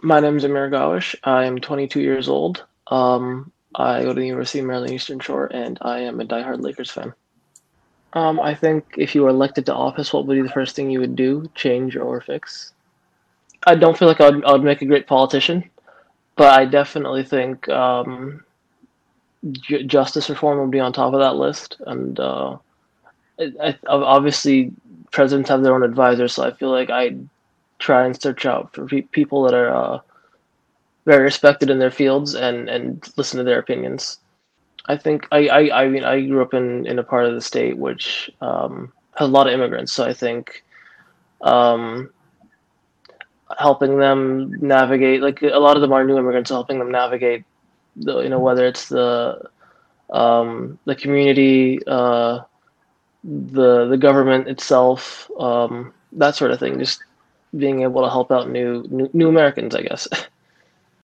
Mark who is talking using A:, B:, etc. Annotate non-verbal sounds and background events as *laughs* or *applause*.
A: My name is Amir Gawish. I am 22 years old. Um, I go to the University of Maryland Eastern Shore, and I am a diehard Lakers fan. Um, I think if you were elected to office, what would be the first thing you would do, change or fix? I don't feel like I'd, I'd make a great politician, but I definitely think um, j- justice reform would be on top of that list. And uh, I, I, obviously, presidents have their own advisors, so I feel like I try and search out for pe- people that are uh, very respected in their fields and and listen to their opinions. I think I, I, I mean I grew up in, in a part of the state which um, has a lot of immigrants, so I think um, helping them navigate like a lot of them are new immigrants, helping them navigate the you know whether it's the um, the community, uh, the the government itself, um, that sort of thing. Just being able to help out new new, new Americans, I guess. *laughs*